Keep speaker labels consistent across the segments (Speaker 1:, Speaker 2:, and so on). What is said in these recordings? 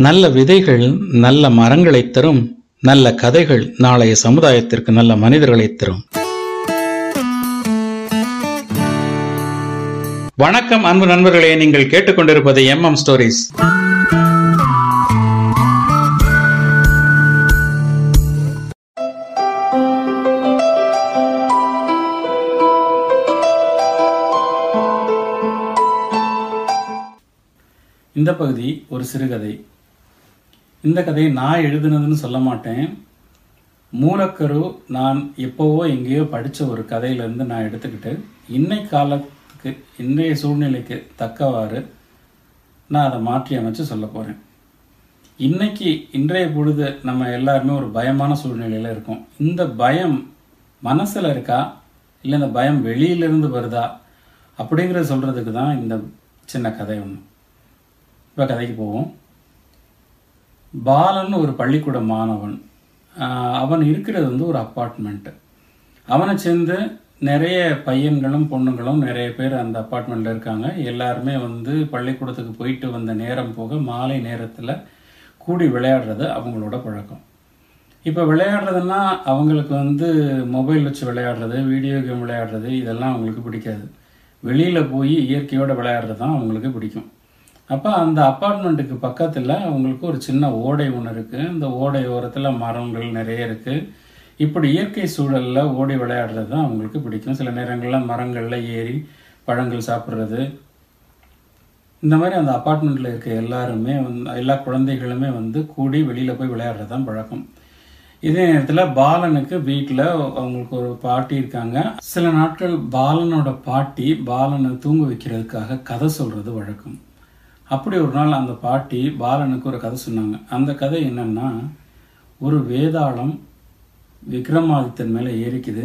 Speaker 1: நல்ல விதைகள் நல்ல மரங்களைத் தரும் நல்ல கதைகள் நாளைய சமுதாயத்திற்கு நல்ல மனிதர்களை தரும். வணக்கம் அன்பு நண்பர்களே. நீங்கள் கேட்டுக்கொண்டிருப்பது எம் எம் ஸ்டோரிஸ். இந்த பகுதி ஒரு சிறுகதை. இந்த கதையை நான் எழுதுனதுன்னு சொல்ல மாட்டேன். மூலக்கரு நான் எப்போவோ எங்கேயோ படித்த ஒரு கதையிலேருந்து நான் எடுத்துக்கிட்டு இன்னை காலத்துக்கு இன்றைய சூழ்நிலைக்கு தக்கவாறு நான் அதை மாற்றி அமைச்சு சொல்ல போகிறேன் இன்னைக்கு இன்றைய பொழுது நம்ம எல்லாருமே ஒரு பயமான சூழ்நிலையில் இருக்கோம். இந்த பயம் மனசில் இருக்கா? இல்லை இந்த பயம் வெளியிலிருந்து வருதா? அப்படிங்கிறத சொல்கிறதுக்கு தான் இந்த சின்ன கதை ஒன்று இப்போ கதைக்கு போவோம். பாலன் ஒரு பள்ளிக்கூட மாணவன் அவன் இருக்கிறது வந்து ஒரு அப்பார்ட்மெண்ட்டு அவனை சேர்ந்து நிறைய பையன்களும் பொண்ணுங்களும் நிறைய பேர் அந்த அப்பார்ட்மெண்ட்டில் இருக்காங்க. எல்லாருமே வந்து பள்ளிக்கூடத்துக்கு போயிட்டு வந்த நேரம் போக மாலை நேரத்தில் கூடி விளையாடுறது அவங்களோட பழக்கம். இப்போ விளையாடுறதுன்னா அவங்களுக்கு வந்து மொபைல் வச்சு விளையாடுறது வீடியோ கேம் விளையாடுறது இதெல்லாம் அவங்களுக்கு பிடிக்காது. வெளியில் போய் இயற்கையோடு விளையாடுறது தான் அவங்களுக்கு பிடிக்கும். அப்போ அந்த அப்பார்ட்மெண்ட்டுக்கு பக்கத்தில் அவங்களுக்கு ஒரு சின்ன ஓடை ஒன்று இருக்குது அந்த ஓடை ஓரத்தில் மரங்கள் நிறைய இருக்குது இப்படி இயற்கை சூழலில் ஓடி விளையாடுறது தான் அவங்களுக்கு பிடிக்கும். சில நேரங்களில் மரங்களில் ஏறி பழங்கள் சாப்பிட்றது. இந்த மாதிரி அந்த அப்பார்ட்மெண்ட்டில் இருக்க எல்லாருமே வந்து எல்லா குழந்தைகளுமே வந்து கூடி வெளியில் போய் விளையாடுறது தான் பழக்கம். இதே நேரத்தில் பாலனுக்கு வீட்டில் அவங்களுக்கு ஒரு பாட்டி இருக்காங்க. சில நாட்கள் பாலனோட பாட்டி பாலனை தூங்க வைக்கிறதுக்காக கதை சொல்கிறது வழக்கம். அப்படி ஒரு நாள் அந்த பாட்டி பாலனுக்கு ஒரு கதை சொன்னாங்க. அந்த கதை என்னன்னா ஒரு வேதாளம் விக்ரமாதித்தன் மேலே ஏறிக்குது.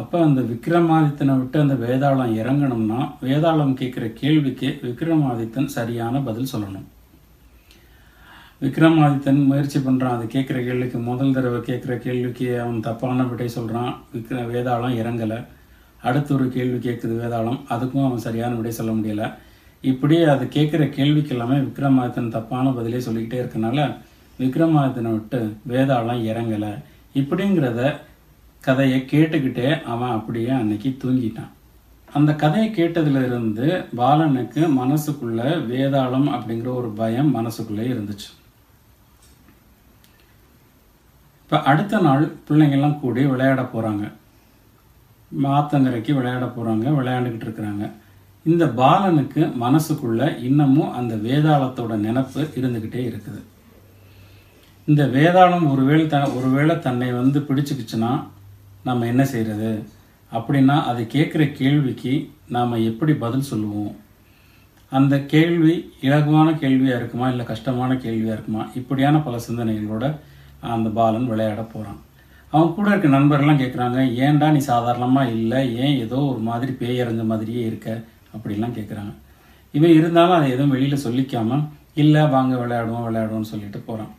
Speaker 1: அப்போ அந்த விக்ரமாதித்தனை விட்டு அந்த வேதாளம் இறங்கணும்னா வேதாளம் கேட்குற கேள்விக்கு விக்ரமாதித்தன் சரியான பதில் சொல்லணும். விக்ரமாதித்தன் முயற்சி பண்ணுறான் அது கேட்குற கேள்விக்கு முதல் தடவை கேட்குற கேள்விக்கு அவன் தப்பான விடை சொல்கிறான் விக்ர வேதாளம் இறங்கலை. அடுத்து ஒரு கேள்வி கேட்குது வேதாளம் அதுக்கும் அவன் சரியான விடை சொல்ல முடியலை. இப்படி அது கேட்குற கேள்விக்கு எல்லாமே விக்ரமாதித்தன் தப்பான பதிலே சொல்லிக்கிட்டே இருக்கனால விக்ரமாதித்தனை விட்டு வேதாளம் இறங்கலை. இப்படிங்கிறத கதையை கேட்டுக்கிட்டே அவன் அப்படியே அன்னைக்கு தூங்கிட்டான். அந்த கதையை கேட்டதுல இருந்து பாலனுக்கு மனசுக்குள்ள வேதாளம் அப்படிங்கிற ஒரு பயம் மனசுக்குள்ளே இருந்துச்சு. இப்போ அடுத்த நாள் பிள்ளைங்கெல்லாம் கூடி விளையாட போகிறாங்க மாத்தங்கரைக்கு விளையாட போகிறாங்க விளையாண்டுக்கிட்டு இருக்கிறாங்க. இந்த பாலனுக்கு மனசுக்குள்ள இன்னமும் அந்த வேதாளத்தோட நினப்பு இருந்துக்கிட்டே இருக்குது. இந்த வேதாளம் ஒருவேளை த ஒருவேளை தன்னை வந்து பிடிச்சிக்கிச்சுன்னா நம்ம என்ன செய்கிறது அப்படின்னா அது கேட்குற கேள்விக்கு நாம் எப்படி பதில் சொல்லுவோம்? அந்த கேள்வி இலகுவான கேள்வியாக இருக்குமா இல்லை கஷ்டமான கேள்வியாக இருக்குமா? இப்படியான பல சிந்தனைகளோட அந்த பாலன் விளையாட போகிறான் அவன் கூட இருக்க நண்பர்கள்லாம் கேட்குறாங்க ஏன்டா நீ சாதாரணமாக இல்லை? ஏன் ஏதோ ஒரு மாதிரி பேயறிஞ்ச மாதிரியே இருக்க? அப்படிலாம் கேட்குறாங்க இவன் இருந்தாலும் அதை எதுவும் வெளியில் சொல்லிக்காமல் இல்லை வாங்க விளையாடுவோம் விளையாடுவோம்னு சொல்லிட்டு போகிறான்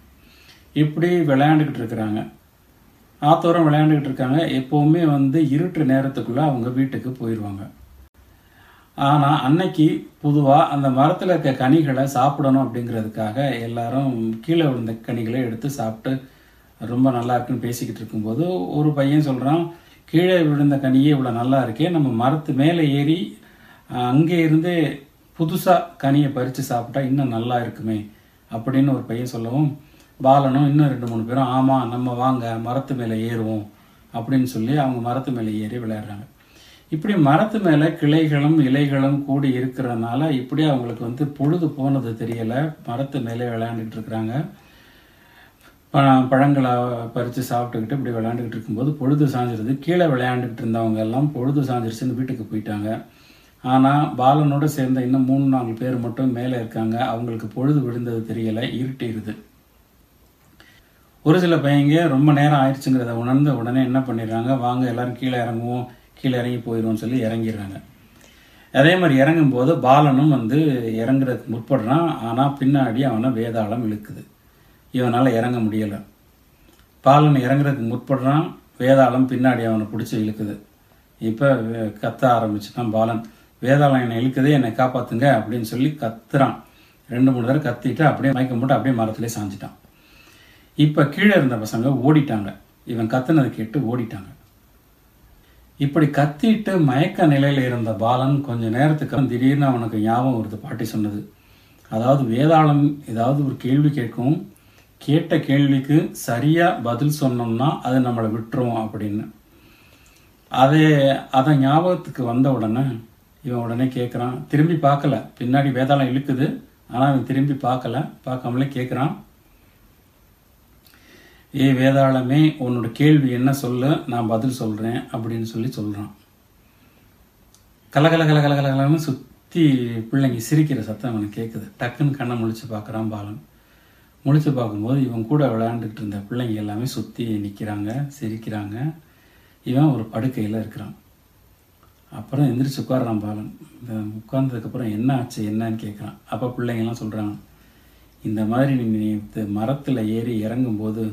Speaker 1: இப்படி விளையாண்டுக்கிட்டு இருக்கிறாங்க. ஆத்தோரம் விளையாண்டுக்கிட்டு இருக்காங்க. எப்போவுமே வந்து இருட்டு நேரத்துக்குள்ளே அவங்க வீட்டுக்கு போயிடுவாங்க ஆனால் அன்னைக்கு பொதுவாக அந்த மரத்தில் இருக்க கனிகளை சாப்பிடணும் அப்படிங்கிறதுக்காக எல்லாரும் கீழே விழுந்த கனிகளை எடுத்து சாப்பிட்டு ரொம்ப நல்லா இருக்குன்னு பேசிக்கிட்டு இருக்கும்போது ஒரு பையன் சொல்கிறான் கீழே விழுந்த கனியே இவ்வளோ நல்லா இருக்கே நம்ம மரத்து மேலே ஏறி அங்கே இருந்து புதுசாக கனியை பறித்து சாப்பிட்டா இன்னும் நல்லா இருக்குமே அப்படின்னு ஒரு பையன் சொல்லவும் பாலனும் இன்னும் ரெண்டு மூணு பேரும் ஆமாம் நம்ம வாங்க மரத்து மேலே ஏறுவோம் அப்படின்னு சொல்லி அவங்க மரத்து மேலே ஏறி விளையாடுறாங்க. இப்படி மரத்து மேலே கிளைகளும் இலைகளும் கூடி இருக்கிறதுனால இப்படி அவங்களுக்கு வந்து பொழுது போனது தெரியலை. மரத்து மேலே விளையாண்டுட்டு இருக்கிறாங்க. ப பழங்களை பறித்து சாப்பிட்டுக்கிட்டு இப்படி விளையாண்டுக்கிட்டு இருக்கும்போது பொழுது சாஞ்சிருது. கீழே விளையாண்டுக்கிட்டு இருந்தவங்க எல்லாம் பொழுது சாஞ்சிருச்சுன்னு வீட்டுக்கு போயிட்டாங்க. ஆனால் பாலனோட சேர்ந்த இன்னும் மூணு நாலு பேர் மட்டும் மேலே இருக்காங்க. அவங்களுக்கு பொழுது விழுந்தது தெரியலை இருட்டிடுது ஒரு சில பையங்க ரொம்ப நேரம் ஆயிடுச்சுங்கிறத உணர்ந்து உடனே என்ன பண்ணிடுறாங்க? வாங்க எல்லாரும் கீழே இறங்குவோம். கீழே இறங்கி போயிடுவோம்னு சொல்லி இறங்கிடுறாங்க. அதே மாதிரி இறங்கும்போது பாலனும் வந்து இறங்குறதுக்கு முற்படுறான். ஆனால் பின்னாடி அவனை வேதாளம் இழுக்குது. இவனால் இறங்க முடியலை. பாலன் இறங்குறதுக்கு முற்படுறான். வேதாளம் பின்னாடி அவனை பிடிச்சி இழுக்குது. இப்போ கத்த ஆரம்பிச்சுட்டான் பாலன். வேதாளம் என்னை இழுக்குதே என்னை காப்பாத்துங்க அப்படின்னு சொல்லி கத்துறான். ரெண்டு மூணு தடவை கத்திட்டு அப்படியே மயக்கம் போட்டு அப்படியே மரத்துலேயே சாஞ்சிட்டான். இப்போ கீழே இருந்த பசங்க ஓடிட்டாங்க. இவன் கத்துனதை கேட்டு ஓடிட்டாங்க. இப்படி கத்திட்டு மயக்க நிலையில் இருந்த பாலன் கொஞ்ச நேரத்துக்கு திடீர்னு அவனுக்கு ஞாபகம் வருது பாட்டி சொன்னது. அதாவது வேதாளம் ஏதாவது ஒரு கேள்வி கேட்கும் கேட்ட கேள்விக்கு சரியாக பதில் சொன்னோம்னா அது நம்மளை விட்டுரும் அப்படின்னு. அதே அதை ஞாபகத்துக்கு வந்த உடனே இவன் உடனே கேட்குறான் திரும்பி பார்க்கல. பின்னாடி வேதாளம் இழுக்குது. ஆனால் அவன் திரும்பி பார்க்கல. பார்க்காமலே கேட்குறான் ஏ வேதாளமே உன்னோட கேள்வி என்ன சொல்லு. நான் பதில் சொல்கிறேன் அப்படின்னு சொல்லி சொல்கிறான் கலகல கல கலகலன்னு சுற்றி பிள்ளைங்க சிரிக்கிற சத்தம் அவனுக்கு கேட்குது டக்குன்னு கண்ணை முழிச்சு பார்க்குறான் பாலன். முழிச்சு பார்க்கும்போது இவன் கூட விளையாண்டுக்கிட்டு இருந்த பிள்ளைங்க எல்லாமே சுற்றி நிற்கிறாங்க சிரிக்கிறாங்க. இவன் ஒரு படுக்கையில் இருக்கிறான். அப்புறம் எந்திரிச்சு உட்காடுறான் பாலன். இந்த உட்கார்ந்ததுக்கப்புறம் என்ன ஆச்சு என்னன்னு கேட்குறான் அப்போ பிள்ளைங்கள்லாம் சொல்கிறாங்க இந்த மாதிரி நீ மரத்தில் ஏறி இறங்கும்போது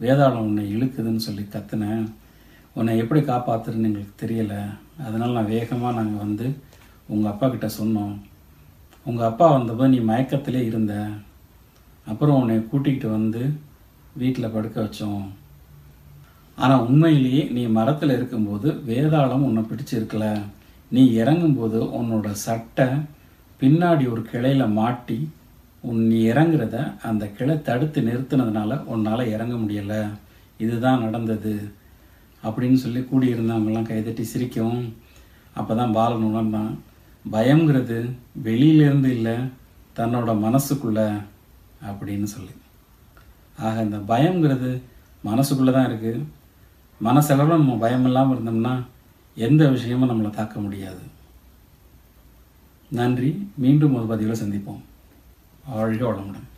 Speaker 1: வேதாளம் உன்னை இழுக்குதுன்னு சொல்லி கத்துனேன் உன்னை எப்படி காப்பாற்றுறதுன்னு எங்களுக்கு தெரியலை. அதனால் நான் வேகமாக நாங்கள் வந்து உங்கள் அப்பா கிட்ட சொன்னோம். உங்கள் அப்பா வந்தப்போ நீ மயக்கத்திலே இருந்த. அப்புறம் உன்னை கூட்டிகிட்டு வந்து வீட்டில் படுக்க வச்சோம். ஆனால் உண்மையிலேயே நீ மரத்தில் இருக்கும்போது வேதாளம் உன்னை பிடிச்சிருக்கல. நீ இறங்கும்போது உன்னோட சட்டை பின்னாடி ஒரு கிளையில மாட்டி உன் நீ இறங்குறத அந்த கிளை தடுத்து நிறுத்தினதுனால உன்னால் இறங்க முடியலை. இதுதான் நடந்தது. அப்படின்னு சொல்லி கூடியிருந்தவங்கெல்லாம் கைதட்டி சிரிக்கவும். அப்போ தான் பாலன் உணர்ந்தான் பயங்கிறது வெளியிலேருந்து இல்லை தன்னோட மனசுக்குள்ள அப்படின்னு சொல்லி. ஆக இந்த பயங்கிறது மனசுக்குள்ளே தான் இருக்குது மனசளவில் நம்ம பயம் இல்லாமல் இருந்தோம்னா எந்த விஷயமும் நம்மளை தாக்க முடியாது. நன்றி. மீண்டும் ஒரு பதிவில் சந்திப்போம். வாழ்க வளமுடன்.